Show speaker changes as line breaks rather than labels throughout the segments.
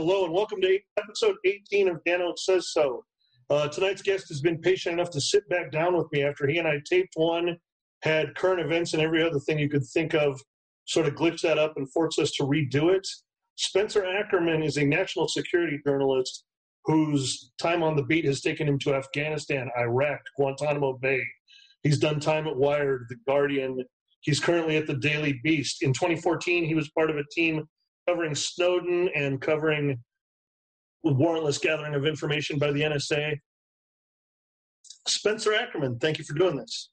hello, and welcome to episode 18 of Dano Says So. Uh, tonight's guest has been patient enough to sit back down with me after he and I taped one, had current events and every other thing you could think of, sort of glitch that up and force us to redo it. Spencer Ackerman is a national security journalist whose time on the beat has taken him to Afghanistan, Iraq, Guantanamo Bay. He's done time at Wired, The Guardian. He's currently at the Daily Beast. In 2014, he was part of a team covering Snowden and covering warrantless gathering of information by the NSA. Spencer Ackerman, thank you for doing this.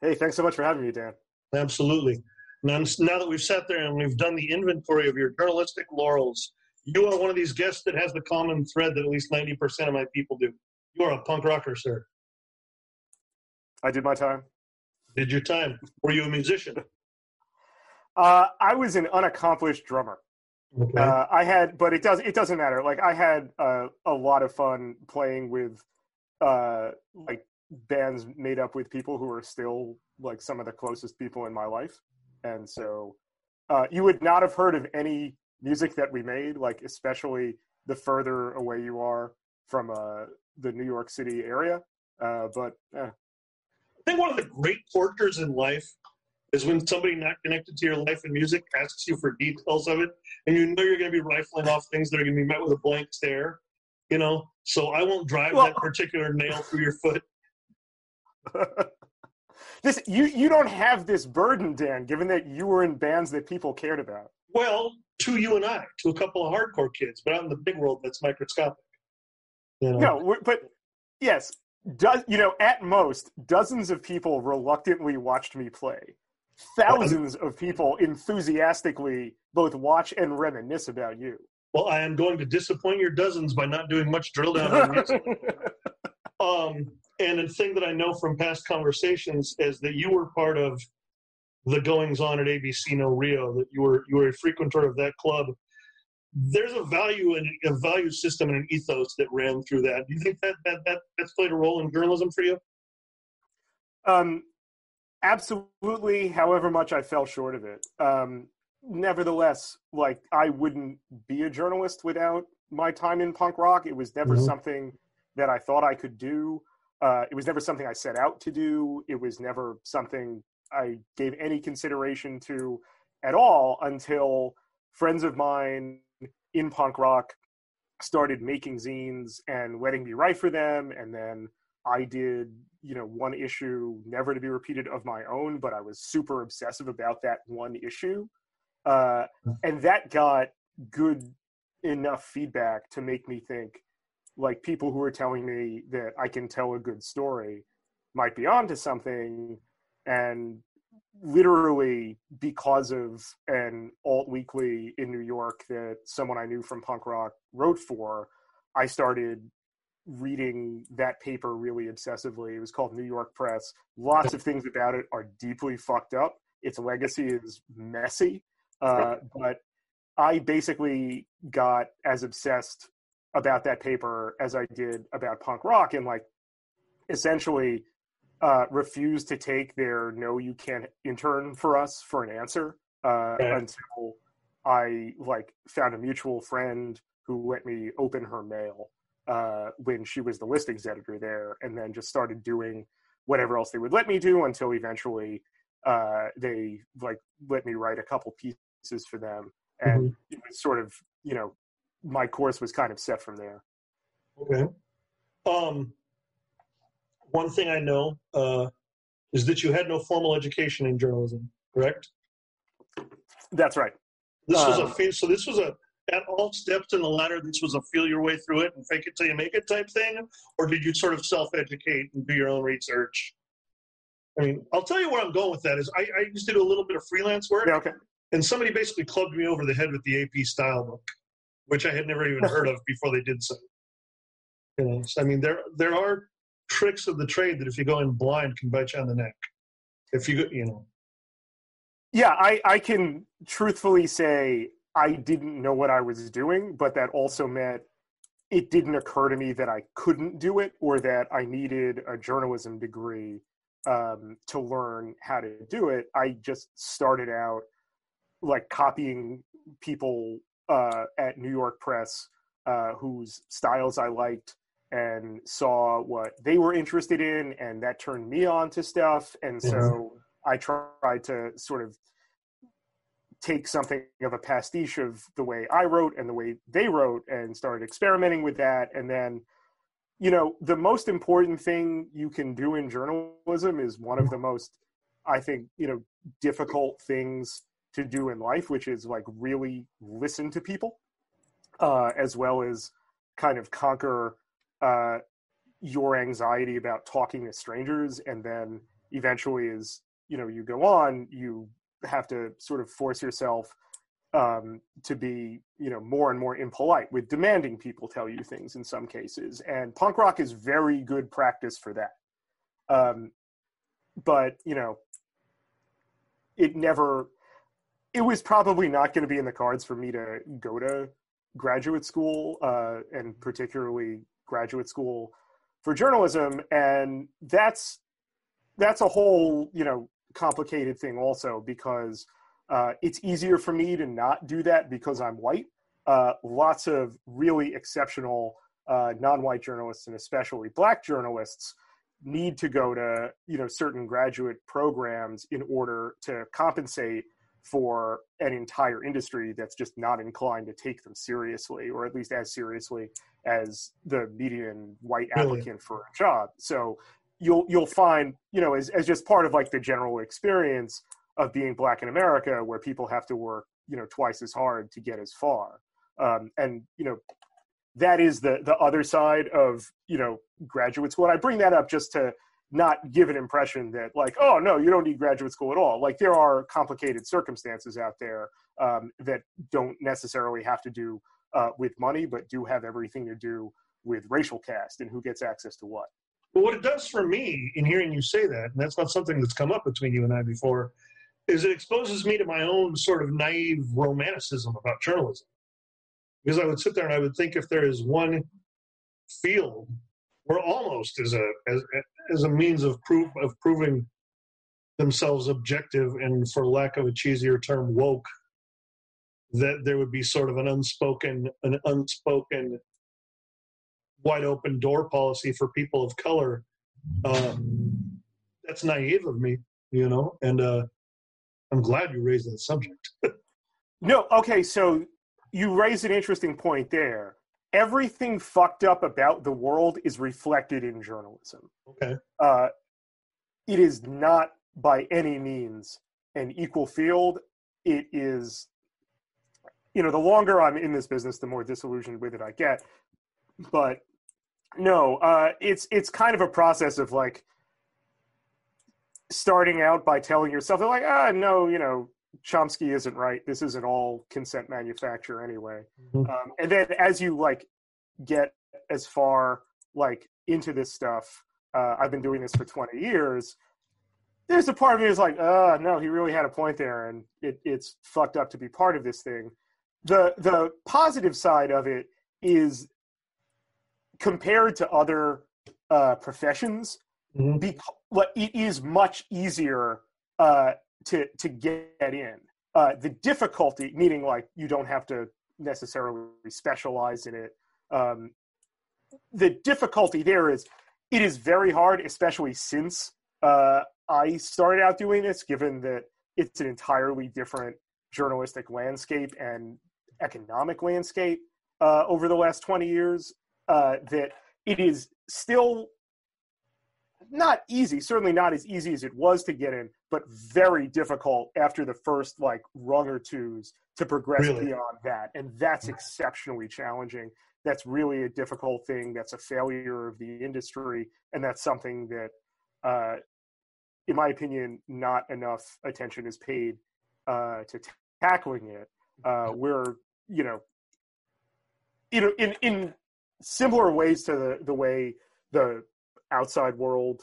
Hey, thanks so much for having me, Dan.
Absolutely. Now, now that we've sat there and we've done the inventory of your journalistic laurels, you are one of these guests that has the common thread that at least 90% of my people do. You are a punk rocker, sir.
I did my time.
Did your time. Were you a musician?
Uh, I was an unaccomplished drummer. Okay. Uh, I had, but it does it doesn't matter. Like I had uh, a lot of fun playing with uh, like bands made up with people who are still like some of the closest people in my life, and so uh, you would not have heard of any music that we made, like especially the further away you are from uh, the New York City area. Uh, but eh.
I think one of the great tortures in life is when somebody not connected to your life and music asks you for details of it, and you know you're going to be rifling off things that are going to be met with a blank stare. You know, so I won't drive well, that particular nail through your foot.
this you you don't have this burden, Dan, given that you were in bands that people cared about.
Well, to you and I, to a couple of hardcore kids, but out in the big world, that's microscopic.
You know? No, but yes, does you know at most dozens of people reluctantly watched me play thousands of people enthusiastically both watch and reminisce about you.
Well, I am going to disappoint your dozens by not doing much drill down um, and a thing that I know from past conversations is that you were part of the goings on at ABC No Rio. That you were you were a frequenter of that club. There's a value and a value system and an ethos that ran through that. Do you think that that, that that's played a role in journalism for you?
Um, absolutely however much i fell short of it. Um, nevertheless like i wouldn't be a journalist without my time in punk rock. It was never mm-hmm. something that i thought i could do. Uh, it was never something i set out to do. It was never something i gave any consideration to at all until friends of mine in punk rock started making zines and letting me write for them and then i did you know one issue never to be repeated of my own but i was super obsessive about that one issue uh, mm. and that got good enough feedback to make me think like people who are telling me that i can tell a good story might be onto something and literally because of an alt weekly in new york that someone i knew from punk rock wrote for i started reading that paper really obsessively. It was called New York Press. Lots of things about it are deeply fucked up. Its legacy is messy, uh, but I basically got as obsessed about that paper as I did about punk rock, and like essentially uh, refused to take their "no, you can't intern for us" for an answer uh, until I like found a mutual friend who let me open her mail uh, when she was the listings editor there, and then just started doing whatever else they would let me do until eventually uh, they like let me write a couple pieces for them, and mm-hmm. it was sort of you know my course was kind of set from there.
Okay. Um, one thing I know uh, is that you had no formal education in journalism, correct?
That's right.
This um, was a um, so this was a at all steps in the ladder this was a feel your way through it and fake it till you make it type thing? Or did you sort of self-educate and do your own research? I mean i'll tell you where i'm going with that is i, I used to do a little bit of freelance work.
Yeah, okay.
and somebody basically clubbed me over the head with the ap style book which i had never even heard of before they did so. You know so, i mean there there are tricks of the trade that if you go in blind can bite you on the neck. If you go you know.
Yeah i i can truthfully say I didn't know what I was doing, but that also meant it didn't occur to me that I couldn't do it or that I needed a journalism degree um, to learn how to do it. I just started out like copying people uh, at New York Press uh, whose styles I liked and saw what they were interested in, and that turned me on to stuff. And so mm-hmm. I tried to sort of take something of a pastiche of the way I wrote and the way they wrote and started experimenting with that. And then, you know, the most important thing you can do in journalism is one of the most, I think, you know, difficult things to do in life, which is like really listen to people, uh, as well as kind of conquer uh, your anxiety about talking to strangers. And then eventually, as you know, you go on, you have to sort of force yourself um, to be, you know, more and more impolite with demanding people tell you things in some cases. And punk rock is very good practice for that. Um, but you know, it never. It was probably not going to be in the cards for me to go to graduate school, uh, and particularly graduate school for journalism, and that's that's a whole you know complicated thing also because uh, it's easier for me to not do that because I'm white. Uh, lots of really exceptional uh, non-white journalists and especially black journalists need to go to you know certain graduate programs in order to compensate for an entire industry that's just not inclined to take them seriously or at least as seriously as the median white applicant really? for a job so you'll you'll find you know as, as just part of like the general experience of being black in america where people have to work you know twice as hard to get as far. Um, and you know that is the the other side of you know graduate school. And i bring that up just to not give an impression that like oh no you don't need graduate school at all. Like there are complicated circumstances out there um, that don't necessarily have to do uh, with money but do have everything to do with racial caste and who gets access to what
but what it does for me in hearing you say that, and that's not something that's come up between you and I before, is it exposes me to my own sort of naive romanticism about journalism. Because I would sit there and I would think if there is one field where almost as a as, as a means of proof of proving themselves objective and for lack of a cheesier term woke that there would be sort of an unspoken an unspoken wide open door policy for people of color. Uh, that's naive of me, you know, and uh, I'm glad you raised that subject.
no, okay, so you raise an interesting point there. Everything fucked up about the world is reflected in journalism.
Okay.
Uh, it is not by any means an equal field. It is, you know, the longer I'm in this business, the more disillusioned with it I get. But no, uh, it's it's kind of a process of like starting out by telling yourself like ah no you know Chomsky isn't right. This isn't all consent manufacture anyway. Mm-hmm. Um, and then as you like get as far like into this stuff, uh, I've been doing this for 20 years. There's a part of me is like, uh, no, he really had a point there, and it, it's fucked up to be part of this thing. The the positive side of it is compared to other uh, professions, mm-hmm. because, it is much easier uh, to to get in. Uh, the difficulty, meaning like you don't have to necessarily specialize in it. Um, the difficulty there is it is very hard, especially since uh, I started out doing this, given that it's an entirely different journalistic landscape and economic landscape uh, over the last 20 years uh, that it is still not easy, certainly not as easy as it was to get in, but very difficult after the first like rung or twos to progress really? beyond that. And that's exceptionally challenging. That's really a difficult thing. That's a failure of the industry. And that's something that, uh, in my opinion, not enough attention is paid uh, to t- tackling it. Uh, we're, you know, you know, in, in similar ways to the, the way the outside world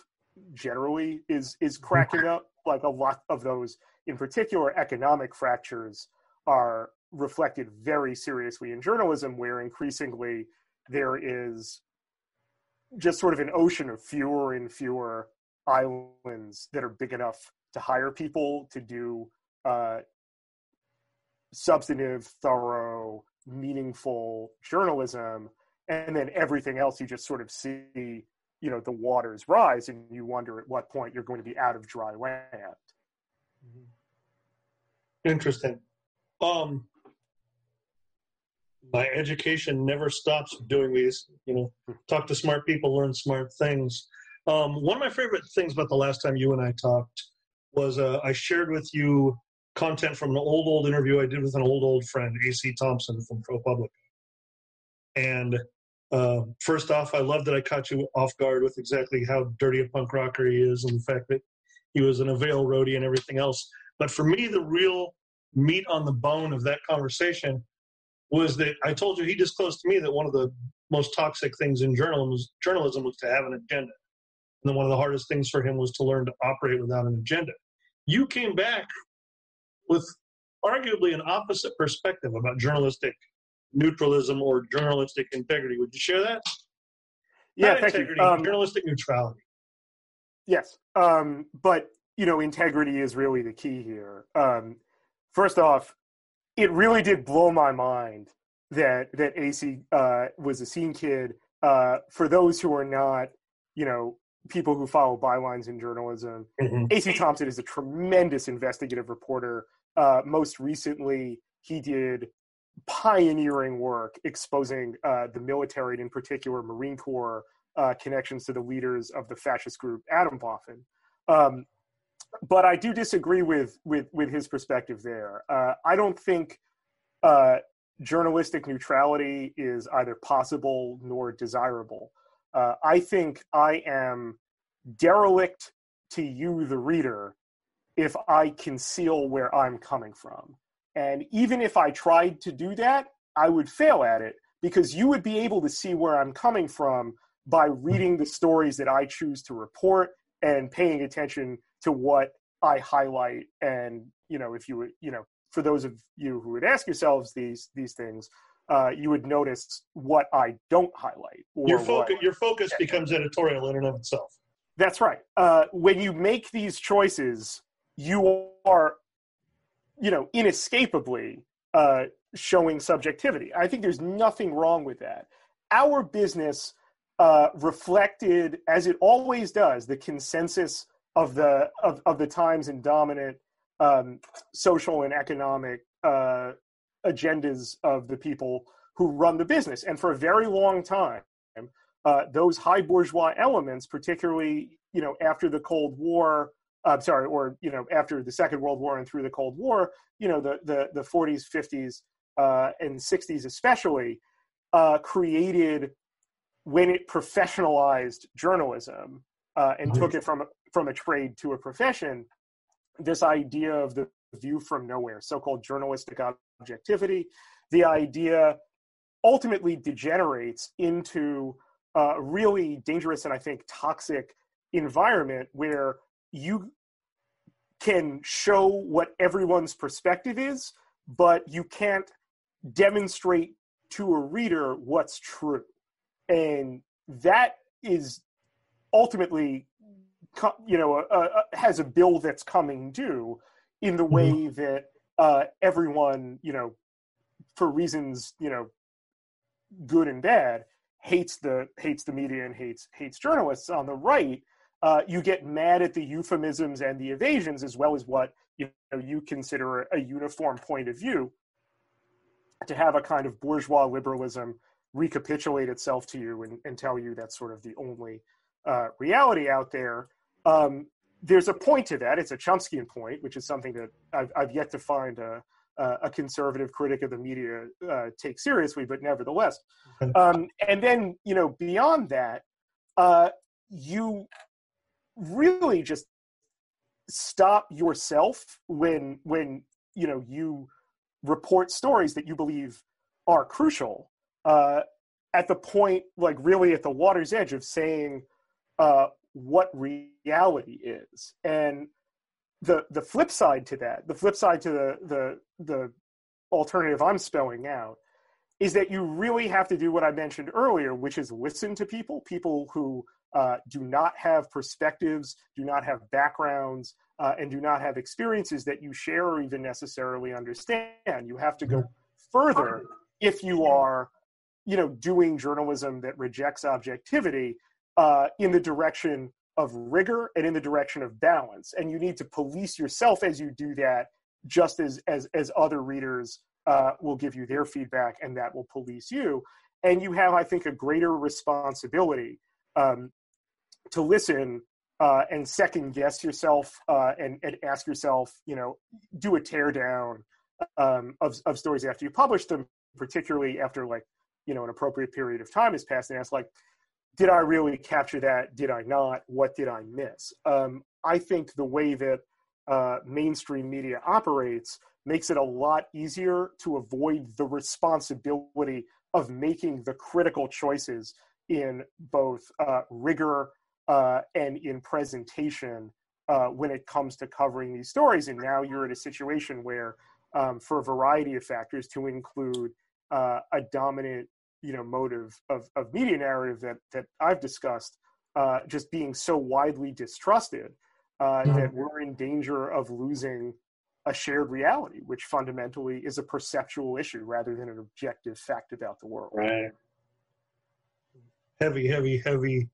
generally is is cracking up. Like a lot of those in particular economic fractures are reflected very seriously in journalism where increasingly there is just sort of an ocean of fewer and fewer islands that are big enough to hire people to do uh, substantive thorough meaningful journalism and then everything else you just sort of see you know the waters rise and you wonder at what point you're going to be out of dry land.
Interesting. Um my education never stops doing these you know. Talk to smart people learn smart things. Um, one of my favorite things about the last time you and i talked was uh, i shared with you content from an old old interview i did with an old old friend ac thompson from ProPublica and uh, first off i love that i caught you off guard with exactly how dirty a punk rocker he is and the fact that he was an avail roadie and everything else but for me the real meat on the bone of that conversation was that I told you he disclosed to me that one of the most toxic things in journalism was, journalism was to have an agenda. And then one of the hardest things for him was to learn to operate without an agenda. You came back with arguably an opposite perspective about journalistic neutralism or journalistic integrity. Would you share that?
Yeah,
Not
thank
integrity,
you. Um,
journalistic neutrality.
Yes, um, but you know, integrity is really the key here. Um, first off, it really did blow my mind that that AC uh, was a scene kid. Uh, for those who are not, you know, people who follow bylines in journalism,
Mhm.
AC Thompson is a tremendous investigative reporter. Uh, most recently, he did pioneering work exposing uh, the military, and in particular Marine Corps, uh, connections to the leaders of the fascist group Atomwaffen. Um, but I do disagree with with with his perspective there. Uh, I don't think uh, journalistic neutrality is either possible nor desirable. Uh, I think I am derelict to you, the reader, if I conceal where I'm coming from. And even if I tried to do that, I would fail at it because you would be able to see where I'm coming from by reading the stories that I choose to report and paying attention to what I highlight. And, you know, if you would, you know, for those of you who would ask yourselves these these things, uh, you would notice what I don't highlight. Or
Your focus, your focus becomes editorial in and of itself.
that's right. Uh, when you make these choices, you are, you know, inescapably uh, showing subjectivity. I think there's nothing wrong with that. Our business uh, reflected, as it always does, the consensus of the of, of the times and dominant um, social and economic uh, agendas of the people who run the business. And for a very long time, uh, those high bourgeois elements, particularly you know after the Cold War, uh, sorry, or you know after the Second World War and through the Cold War, you know the the the 40s, 50s, uh, and 60s especially, uh, created when it professionalized journalism uh, and took it from from a trade to a profession. This idea of the view from nowhere, so-called journalistic objectivity, the idea ultimately degenerates into a really dangerous and I think toxic environment where you can show what everyone's perspective is, but you can't demonstrate to a reader what's true. And that is ultimately, you know, has a bill that's coming due in the way that uh, everyone, you know, for reasons, you know, good and bad, hates the hates the media and hates hates journalists on the right. Uh, you get mad at the euphemisms and the evasions as well as what you know you consider a uniform point of view to have a kind of bourgeois liberalism recapitulate itself to you and, and tell you that's sort of the only uh, reality out there. Um, there's a point to that. It's a Chomskyan point, which is something that I've, I've yet to find a, a a conservative critic of the media uh, take seriously, but nevertheless. Um, and then, you know, beyond that, uh, you really just stop yourself when when you know you report stories that you believe are crucial uh, at the point like really at the water's edge of saying uh, what reality is. And the the flip side to that the flip side to the the the alternative i'm spelling out is that you really have to do what i mentioned earlier which is listen to people people who uh, do not have perspectives do not have backgrounds uh, and do not have experiences that you share or even necessarily understand you have to go further if you are, you know, doing journalism that rejects objectivity uh, in the direction of rigor and in the direction of balance. And you need to police yourself as you do that, just as as as other readers uh, will give you their feedback, and that will police you. And you have, I think, a greater responsibility um, to listen uh, and second guess yourself uh, and, and ask yourself, you know, do a teardown um, of, of stories after you publish them, particularly after like, you know, an appropriate period of time has passed and ask like, did I really capture that? Did I not? What did I miss? Um, I think the way that uh, mainstream media operates makes it a lot easier to avoid the responsibility of making the critical choices in both uh, rigor uh, and in presentation uh, when it comes to covering these stories. And now you're in a situation where, um, for a variety of factors, to include uh, a dominant, you know, motive of, of media narrative that that I've discussed, uh, just being so widely distrusted uh, mm-hmm. that we're in danger of losing a shared reality, which fundamentally is a perceptual issue rather than an objective fact about the world.
Right. Heavy, heavy, heavy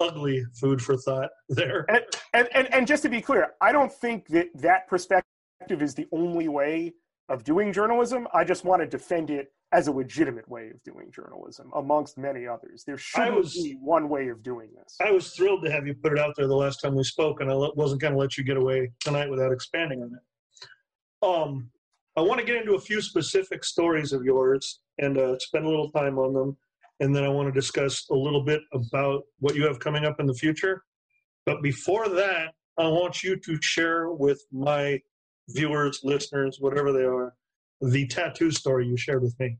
ugly food for thought there.
And, and, and, and, just to be clear, I don't think that that perspective is the only way of doing journalism. I just want to defend it as a legitimate way of doing journalism amongst many others. There should was, be one way of doing this.
I was thrilled to have you put it out there the last time we spoke, and I wasn't going to let you get away tonight without expanding on it. Um, I want to get into a few specific stories of yours and uh, spend a little time on them and then I want to discuss a little bit about what you have coming up in the future. But before that, I want you to share with my viewers, listeners, whatever they are, the tattoo story you shared with me.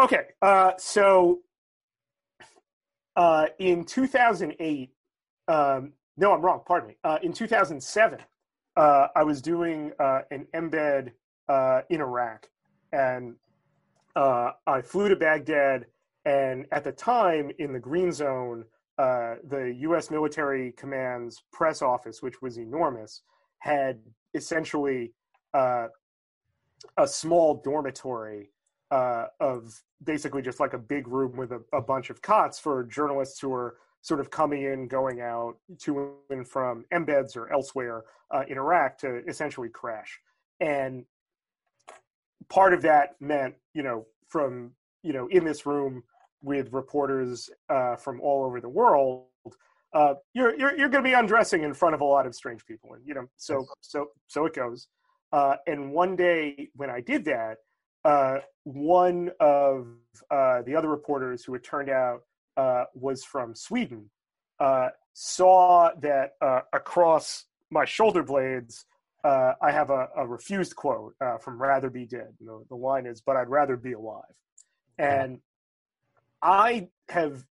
Okay, uh, so uh, in 2008, um, no, I'm wrong. Pardon me. Uh, in 2007, uh, I was doing uh, an embed uh, in Iraq, and I flew to Baghdad and at the time, in the Green Zone, uh, the U.S. Military Command's press office, which was enormous, had essentially uh, a small dormitory uh, of basically just like a big room with a, a, bunch of cots for journalists who were sort of coming in, going out to and from embeds or elsewhere uh, in Iraq to essentially crash. And part of that meant, you know, from you know in this room with reporters uh, from all over the world, uh, you're you're, you're going to be undressing in front of a lot of strange people, and you know, so so so it goes. Uh, and one day when I did that, uh, one of uh, the other reporters, who it turned out uh, was from Sweden, saw that across my shoulder blades. I have a, a refused quote from "Rather Be Dead." The, the line is, "But I'd rather be alive," and I have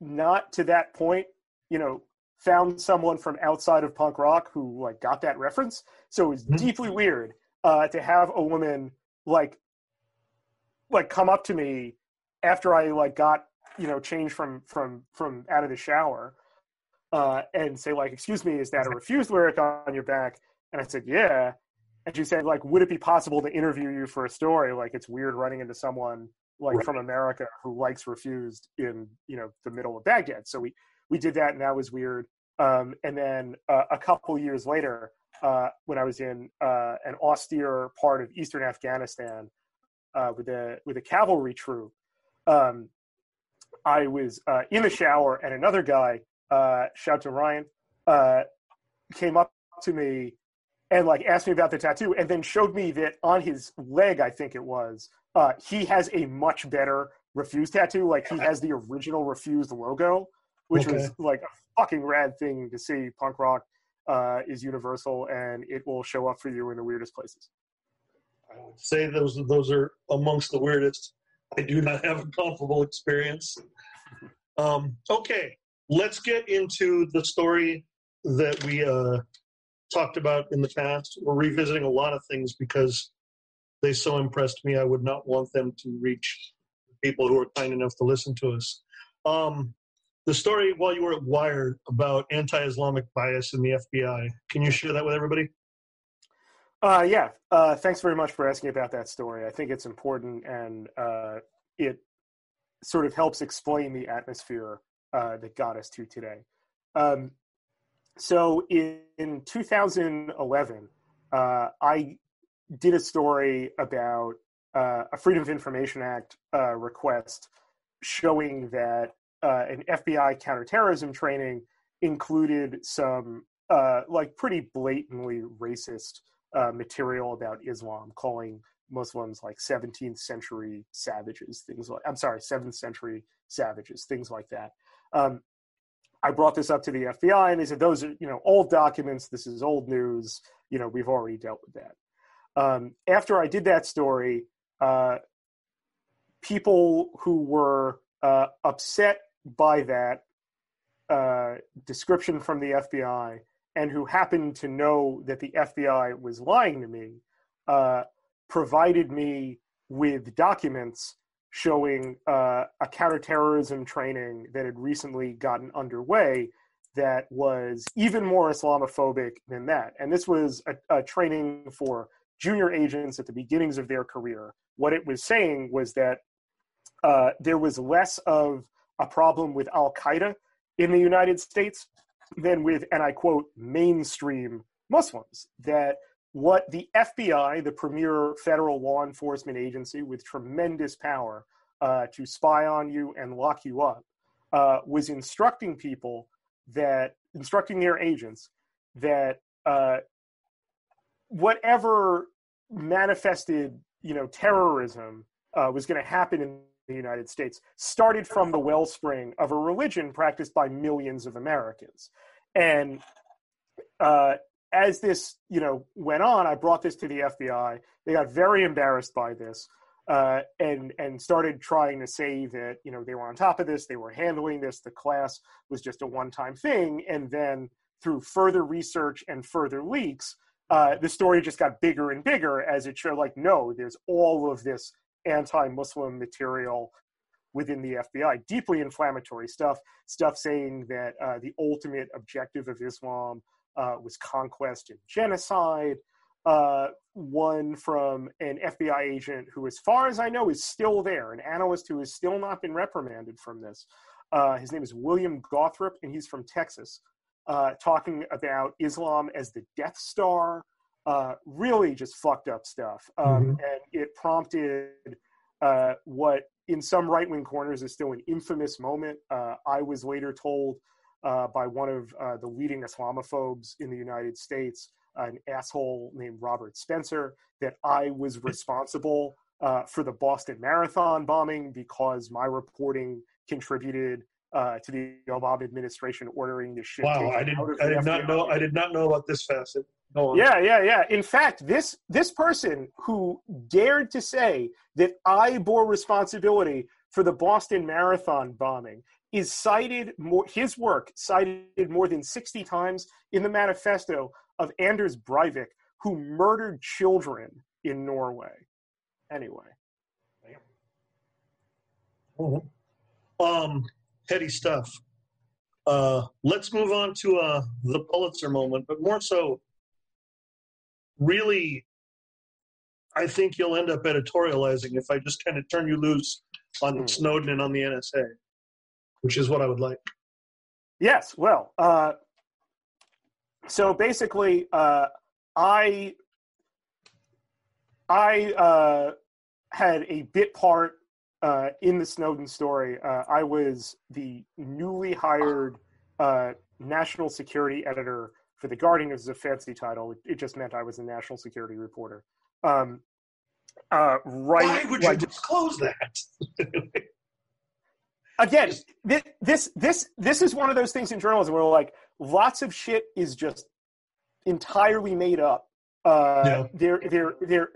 not to that point, you know, found someone from outside of punk rock who like got that reference. So it was mm-hmm. deeply weird uh, to have a woman like like come up to me after I like got you know changed from from from out of the shower uh, and say like, "Excuse me, is that a refused lyric on your back?" And I said, "Yeah." And she said, "Like, would it be possible to interview you for a story? Like, it's weird running into someone like right. from America who likes refused in you know the middle of Baghdad. So we we did that, and that was weird. Um, and then uh, a couple years later, uh, when I was in uh, an austere part of eastern Afghanistan uh, with a with a cavalry troop, um, I was uh, in the shower, and another guy, uh, shout to Ryan, came up to me and like asked me about the tattoo, and then showed me that on his leg, I think it was, uh, he has a much better Refused tattoo. Like he has the original refused logo, which okay. was like a fucking rad thing to see. Punk rock uh, is universal, and it will show up for you in the weirdest places.
I would say those those are amongst the weirdest. I do not have a comparable experience. Um, okay, let's get into the story that we uh, talked about in the past. We're revisiting a lot of things because they so impressed me. I would not want them to reach people who are kind enough to listen to us. Um, the story while you were at Wired about anti-Islamic bias in the FBI. Can you share that with everybody?
Uh, yeah. Uh, thanks very much for asking about that story. I think it's important and uh, it sort of helps explain the atmosphere uh, that got us to today. Um, so in, in 2011, uh, I did a story about uh, a Freedom of Information Act uh, request showing that uh, an FBI counterterrorism training included some uh, like pretty blatantly racist uh, material about Islam, calling Muslims like 17th century savages, things like I'm sorry, 7th century savages, things like that. Um, I brought this up to the FBI, and they said those are you know old documents. This is old news. You know we've already dealt with that. Um, after I did that story, uh, people who were uh, upset by that uh, description from the FBI and who happened to know that the FBI was lying to me uh, provided me with documents showing uh, a counterterrorism training that had recently gotten underway that was even more Islamophobic than that. And this was a, a training for junior agents at the beginnings of their career. What it was saying was that uh, there was less of a problem with Al Qaeda in the United States than with, and I quote, mainstream Muslims. That what the FBI, the premier federal law enforcement agency with tremendous power uh, to spy on you and lock you up, uh, was instructing people that, instructing their agents that uh, whatever manifested, you know, terrorism uh, was going to happen in the United States started from the wellspring of a religion practiced by millions of Americans. And uh, as this, you know, went on, I brought this to the FBI. They got very embarrassed by this. Uh, and and started trying to say that you know they were on top of this, they were handling this. The class was just a one-time thing, and then through further research and further leaks, uh, the story just got bigger and bigger as it showed. Like, no, there's all of this anti-Muslim material within the FBI, deeply inflammatory stuff, stuff saying that uh, the ultimate objective of Islam uh, was conquest and genocide. Uh, one from an FBI agent who, as far as I know, is still there, an analyst who has still not been reprimanded from this. Uh, his name is William Gawthrop, and he's from Texas, uh, talking about Islam as the Death Star, uh, really just fucked up stuff. Um, mm-hmm. And it prompted uh, what, in some right wing corners, is still an infamous moment. Uh, I was later told uh, by one of uh, the leading Islamophobes in the United States, an asshole named Robert Spencer, that I was responsible uh, for the Boston Marathon bombing because my reporting contributed uh, to the Obama administration ordering the shit.
Wow, I did, I did not know. I did not know about this facet.
Yeah, yeah, yeah. In fact, this this person who dared to say that I bore responsibility for the Boston Marathon bombing is cited more. His work cited more than sixty times in the manifesto of Anders Breivik, who murdered children in Norway. Anyway.
Mm-hmm. Um heady stuff. Uh, let's move on to uh, the Pulitzer moment, but more so, really, I think you'll end up editorializing if I just kind of turn you loose on mm. Snowden and on the NSA, which is what I would like.
Yes, well, uh, so basically, uh, I I uh, had a bit part uh, in the Snowden story, uh, I was the newly hired uh, national security editor for the Guardian. It was a fancy title. It, it just meant I was a national security reporter. Um, uh, right?
Why would like, you disclose that?
again, this, this this this is one of those things in journalism where like lots of shit is just entirely made up. Uh, yeah. They're they're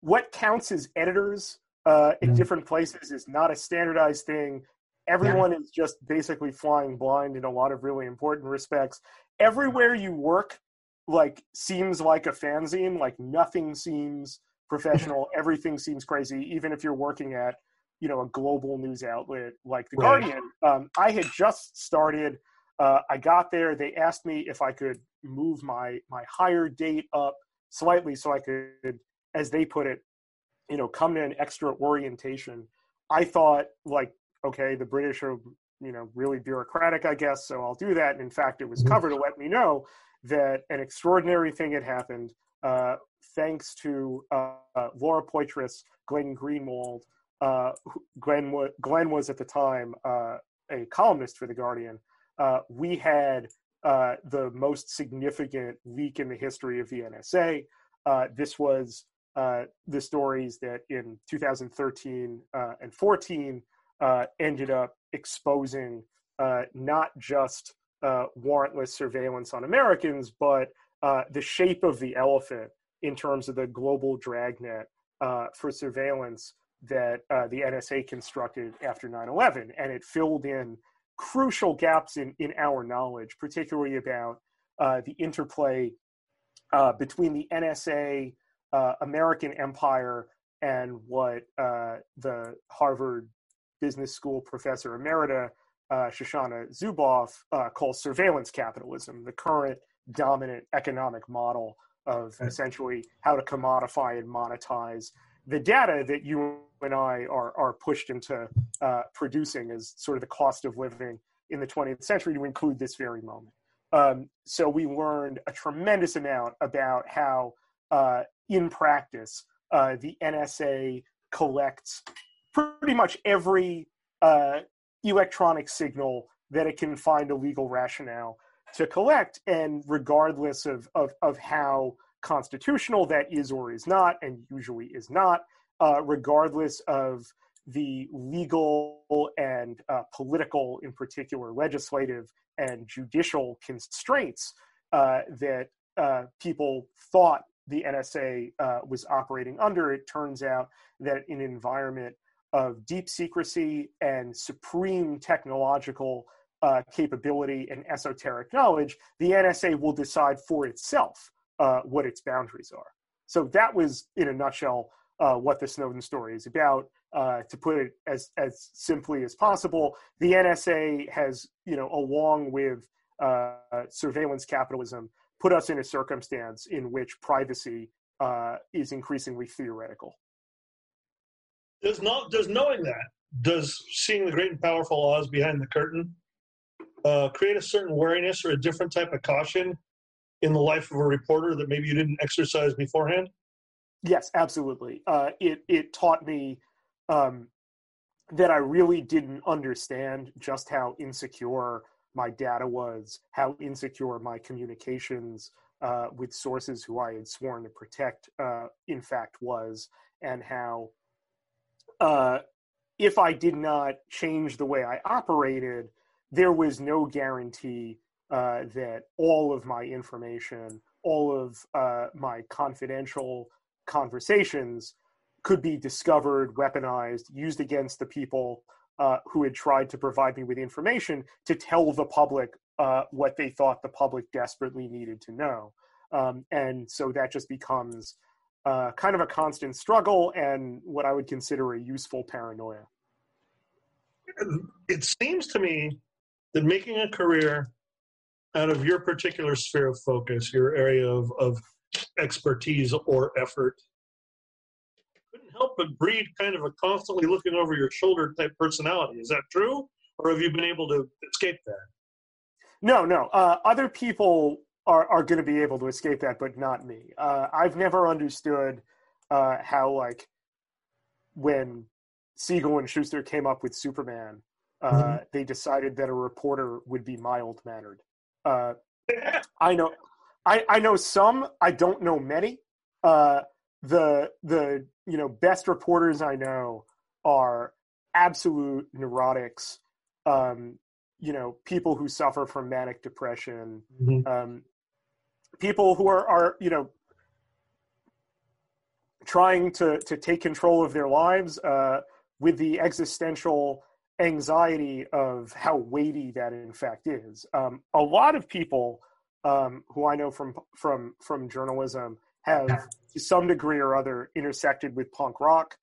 what counts as editors uh, in mm-hmm. different places is not a standardized thing. Everyone yeah. is just basically flying blind in a lot of really important respects. Everywhere you work, like seems like a fanzine. Like nothing seems professional. Everything seems crazy. Even if you're working at, you know, a global news outlet like the right. Guardian. Um, I had just started. Uh, I got there. They asked me if I could move my my hire date up slightly so I could, as they put it, you know, come to an extra orientation. I thought like, okay, the British are, you know, really bureaucratic, I guess, so I'll do that. And in fact, it was mm-hmm. cover to let me know that an extraordinary thing had happened uh, thanks to uh, uh, Laura Poitras, Glenn Greenwald. Uh, Glenn, w- Glenn was at the time uh, a columnist for The Guardian. Uh, we had the most significant leak in the history of the NSA. this was the stories that in 2013 and 14 ended up exposing not just warrantless surveillance on Americans, but uh, the shape of the elephant in terms of the global dragnet uh, for surveillance that uh, the NSA constructed after 9 11. And it filled in crucial gaps in, in our knowledge, particularly about uh, the interplay uh, between the NSA, American empire, and what the Harvard Business School professor emerita, Shoshana Zuboff, calls surveillance capitalism, the current dominant economic model of essentially how to commodify and monetize the data that you and I are, are pushed into uh, producing as sort of the cost of living in the 20th century to include this very moment. Um, so we learned a tremendous amount about how, uh, in practice, uh, the NSA collects pretty much every uh, electronic signal that it can find a legal rationale to collect and regardless of, of, of how constitutional that is or is not and usually is not uh, regardless of the legal and uh, political in particular legislative and judicial constraints uh, that uh, people thought the nsa uh, was operating under it turns out that in an environment of deep secrecy and supreme technological uh, capability and esoteric knowledge, the NSA will decide for itself uh, what its boundaries are. So that was, in a nutshell, uh, what the Snowden story is about. Uh, to put it as as simply as possible, the NSA has, you know, along with uh, surveillance capitalism, put us in a circumstance in which privacy uh, is increasingly theoretical.
Does not does knowing that does seeing the great and powerful Oz behind the curtain uh, create a certain wariness or a different type of caution in the life of a reporter that maybe you didn't exercise beforehand?
Yes, absolutely. Uh, it it taught me um, that I really didn't understand just how insecure my data was, how insecure my communications uh, with sources who I had sworn to protect, uh, in fact, was, and how uh, if I did not change the way I operated, there was no guarantee uh, that all of my information, all of uh, my confidential conversations could be discovered, weaponized, used against the people uh, who had tried to provide me with information to tell the public uh, what they thought the public desperately needed to know. Um, and so that just becomes uh, kind of a constant struggle and what I would consider a useful paranoia.
It seems to me that making a career out of your particular sphere of focus, your area of, of expertise or effort, couldn't help but breed kind of a constantly looking over your shoulder type personality. Is that true? Or have you been able to escape that?
No, no. Uh, other people are, are going to be able to escape that, but not me. Uh, I've never understood uh, how, like, when Siegel and Shuster came up with Superman, mm-hmm. Uh, they decided that a reporter would be mild mannered. Uh, I know, I, I know some. I don't know many. Uh, the the you know best reporters I know are absolute neurotics. Um, you know, people who suffer from manic depression, mm-hmm. um, people who are are you know trying to to take control of their lives uh, with the existential anxiety of how weighty that in fact is. Um, a lot of people um, who I know from from from journalism have, to some degree or other, intersected with punk rock.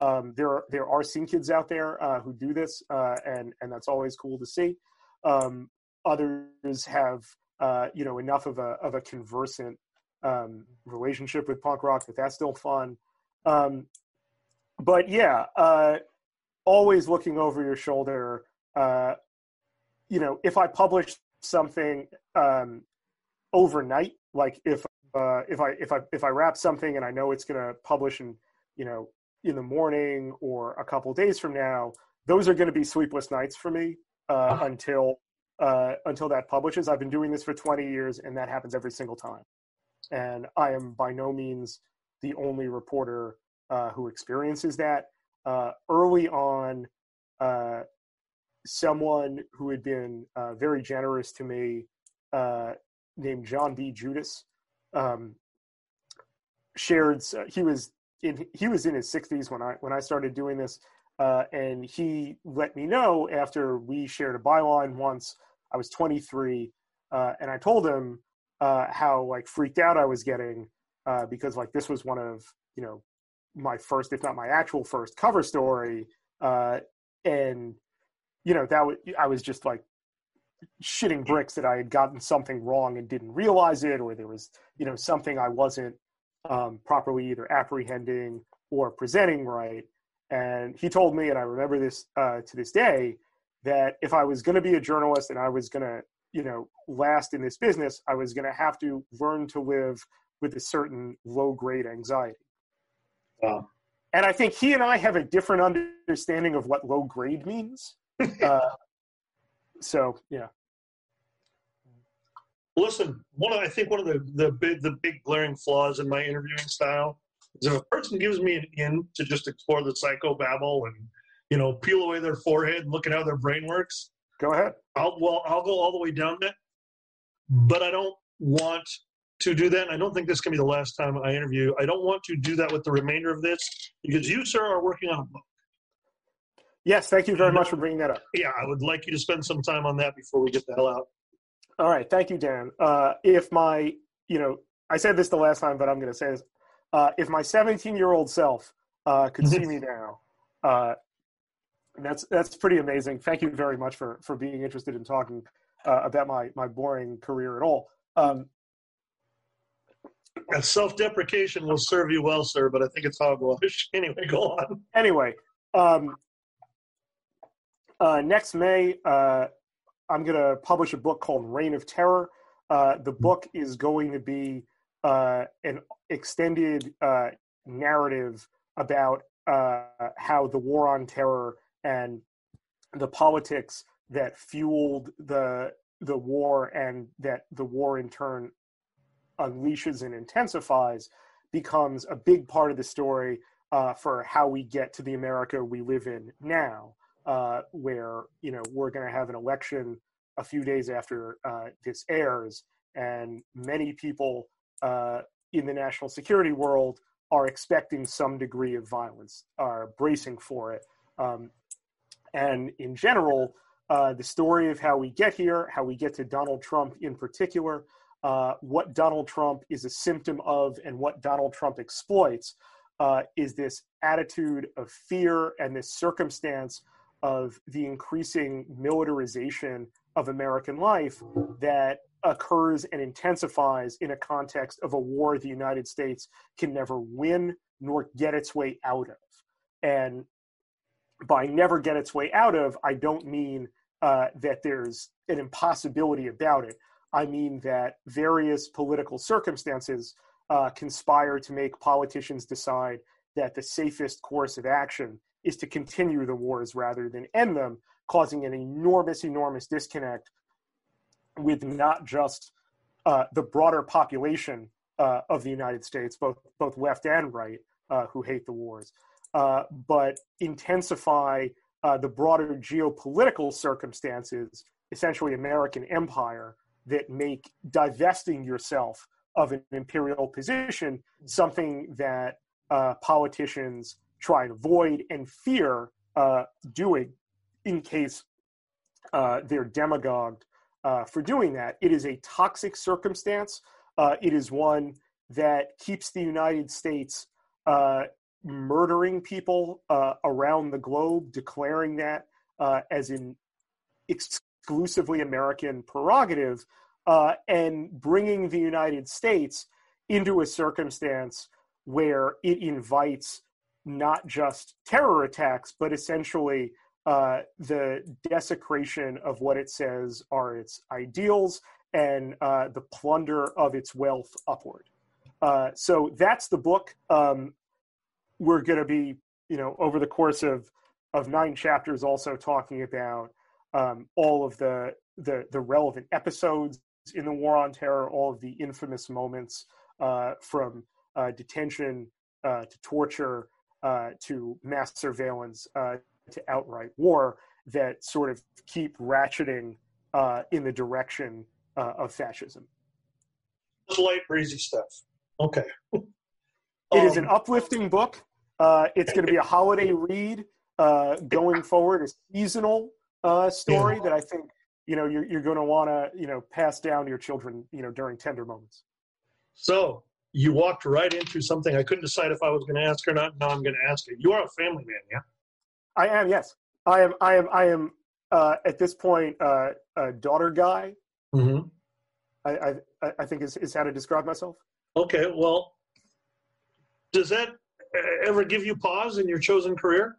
Um, there are there are scene kids out there uh, who do this, uh, and and that's always cool to see. Um, others have uh, you know enough of a of a conversant um, relationship with punk rock, but that's still fun. Um, but yeah, uh, always looking over your shoulder. Uh, you know, if I publish something um, overnight, like if uh, if I if I if I wrap something and I know it's going to publish in you know in the morning or a couple days from now, those are going to be sleepless nights for me uh, oh. until uh, until that publishes. I've been doing this for 20 years, and that happens every single time. And I am by no means the only reporter uh, who experiences that. Uh, early on, uh, someone who had been uh, very generous to me, uh, named John B. Judis, um, shared. he was in he was in his 60s when I when I started doing this, uh, and he let me know after we shared a byline once. I was 23, uh, and I told him uh, how like freaked out I was getting uh, because like this was one of you know my first, if not my actual first cover story, uh, and you know that w- I was just like shitting bricks that I had gotten something wrong and didn't realize it, or there was you know something I wasn't um, properly either apprehending or presenting right. And he told me, and I remember this uh, to this day, that if I was going to be a journalist and I was going to, you know, last in this business, I was going to have to learn to live with a certain low grade anxiety. Wow. And I think he and I have a different understanding of what low grade means. uh, so yeah.
Listen, one of, I think one of the the big the big glaring flaws in my interviewing style is if a person gives me an in to just explore the psychobabble and you know peel away their forehead and look at how their brain works.
Go ahead.
I'll well I'll go all the way down that, but I don't want to do that. And I don't think this can be the last time I interview. I don't want to do that with the remainder of this because you, sir, are working on a book.
Yes, thank you very much for bringing that up.
Yeah, I would like you to spend some time on that before we get the hell out.
All right, thank you, Dan. Uh, if my, you know, I said this the last time, but I'm going to say this: uh, if my 17 year old self uh, could see me now, uh, that's that's pretty amazing. Thank you very much for for being interested in talking uh, about my my boring career at all. Um,
self deprecation will serve you well, sir, but I think it's hogwash. Anyway, go on.
Anyway, um, uh, next May, uh, I'm going to publish a book called Reign of Terror. Uh, the hmm. book is going to be uh, an extended uh, narrative about uh, how the war on terror and the politics that fueled the the war and that the war in turn unleashes and intensifies becomes a big part of the story uh, for how we get to the America we live in now, uh, where you know we're going to have an election a few days after uh, this airs, and many people uh, in the national security world are expecting some degree of violence, are bracing for it, um, and in general. Uh, the story of how we get here, how we get to Donald Trump in particular, uh, what Donald Trump is a symptom of and what Donald Trump exploits uh, is this attitude of fear and this circumstance of the increasing militarization of American life that occurs and intensifies in a context of a war the United States can never win nor get its way out of. And by never get its way out of, I don't mean uh, that there's an impossibility about it. I mean that various political circumstances uh, conspire to make politicians decide that the safest course of action is to continue the wars rather than end them, causing an enormous, enormous disconnect with not just uh, the broader population uh, of the United States, both both left and right, uh, who hate the wars, uh, but intensify uh, the broader geopolitical circumstances, essentially American empire, that make divesting yourself of an imperial position something that uh, politicians try and avoid and fear doing in case they're demagogued uh, for doing that. It is a toxic circumstance. Uh, it is one that keeps the United States uh, murdering people around the globe, declaring that as an exclusively American prerogative uh, and bringing the United States into a circumstance where it invites not just terror attacks, but essentially uh, the desecration of what it says are its ideals and uh, the plunder of its wealth upward. Uh, so that's the book. Um, we're going to be, you know, over the course of of nine chapters, also talking about um, all of the, the the relevant episodes in the War on Terror, all of the infamous moments uh, from uh, detention uh, to torture to mass surveillance to outright war that sort of keep ratcheting in the direction of fascism.
Light, breezy stuff. Okay.
It is an um, uplifting book. Uh, it's going to be a holiday read uh, going forward, a seasonal uh, story yeah. that I think you know you're, you're going to want to you know pass down to your children you know during tender moments.
So you walked right into something I couldn't decide if I was going to ask or not. Now I'm going to ask it. You are a family man, yeah?
I am. Yes, I am. I am. I am. Uh, at this point, uh, a daughter guy.
Mm-hmm.
I, I I think is is how to describe myself.
Okay, well, does that ever give you pause in your chosen career?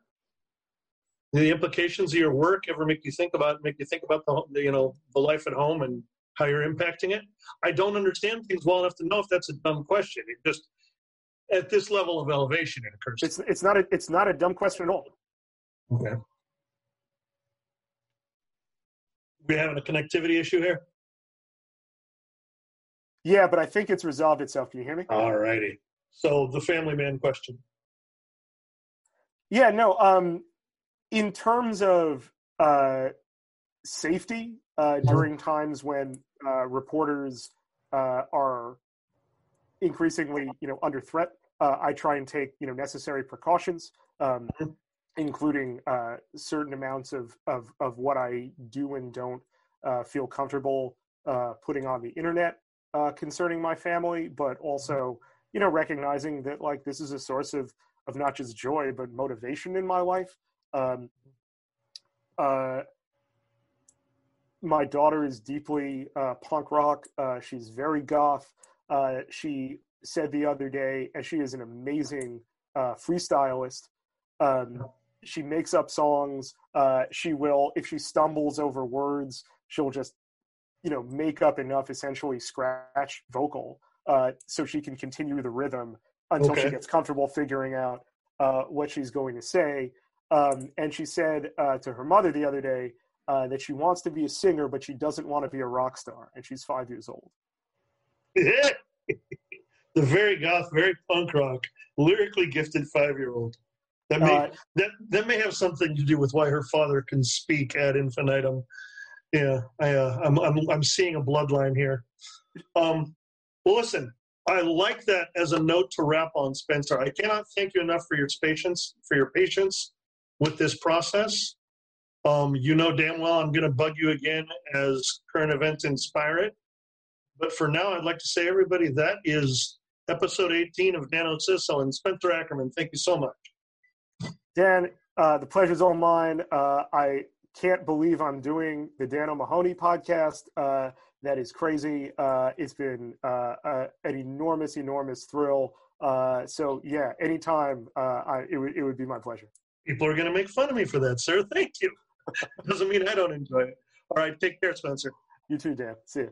The implications of your work ever make you think about make you think about the you know the life at home and how you're impacting it? I don't understand things well enough to know if that's a dumb question. It just at this level of elevation it occurs.
It's it's not a it's not a dumb question at all.
Okay. We having a connectivity issue here?
Yeah, but I think it's resolved itself. Can you hear me?
All righty. So the family man question.
Yeah, no. Um, in terms of uh, safety uh, uh-huh. during times when uh, reporters uh, are increasingly, you know, under threat, uh, I try and take you know necessary precautions, um, mm-hmm. Including uh, certain amounts of, of of what I do and don't uh, feel comfortable uh, putting on the internet uh, concerning my family, but also you know recognizing that like this is a source of of not just joy but motivation in my life. Um, uh, my daughter is deeply uh, punk rock. Uh, she's very goth. Uh, she said the other day, and she is an amazing uh, freestylist. Um, she makes up songs. Uh, she will, if she stumbles over words, she'll just you know make up enough essentially scratch vocal uh, so she can continue the rhythm until okay. she gets comfortable figuring out uh, what she's going to say. Um, and she said uh, to her mother the other day uh, that she wants to be a singer, but she doesn't want to be a rock star, and she's five years old.
the very goth, very punk rock, lyrically gifted five-year-old. That may uh, that that may have something to do with why her father can speak ad infinitum yeah, I, uh, I'm, I'm, I'm seeing a bloodline here. Um, well, listen, I like that as a note to wrap on, Spencer. I cannot thank you enough for your patience, for your patience with this process. Um, you know damn well I'm going to bug you again as current events inspire it. But for now, I'd like to say, everybody, that is episode 18 of Nano Ociso and Spencer Ackerman. Thank you so much.
Dan, uh, the pleasure's all mine. Uh, I can't believe I'm doing the Dan O'Mahony podcast. Uh, that is crazy. Uh, it's been uh, uh an enormous, enormous thrill. Uh, so yeah, anytime, uh, I, it, would, it would be my pleasure.
People are going to make fun of me for that, sir. Thank you. Doesn't mean I don't enjoy it. All right, take care, Spencer.
You too, Dan. See you.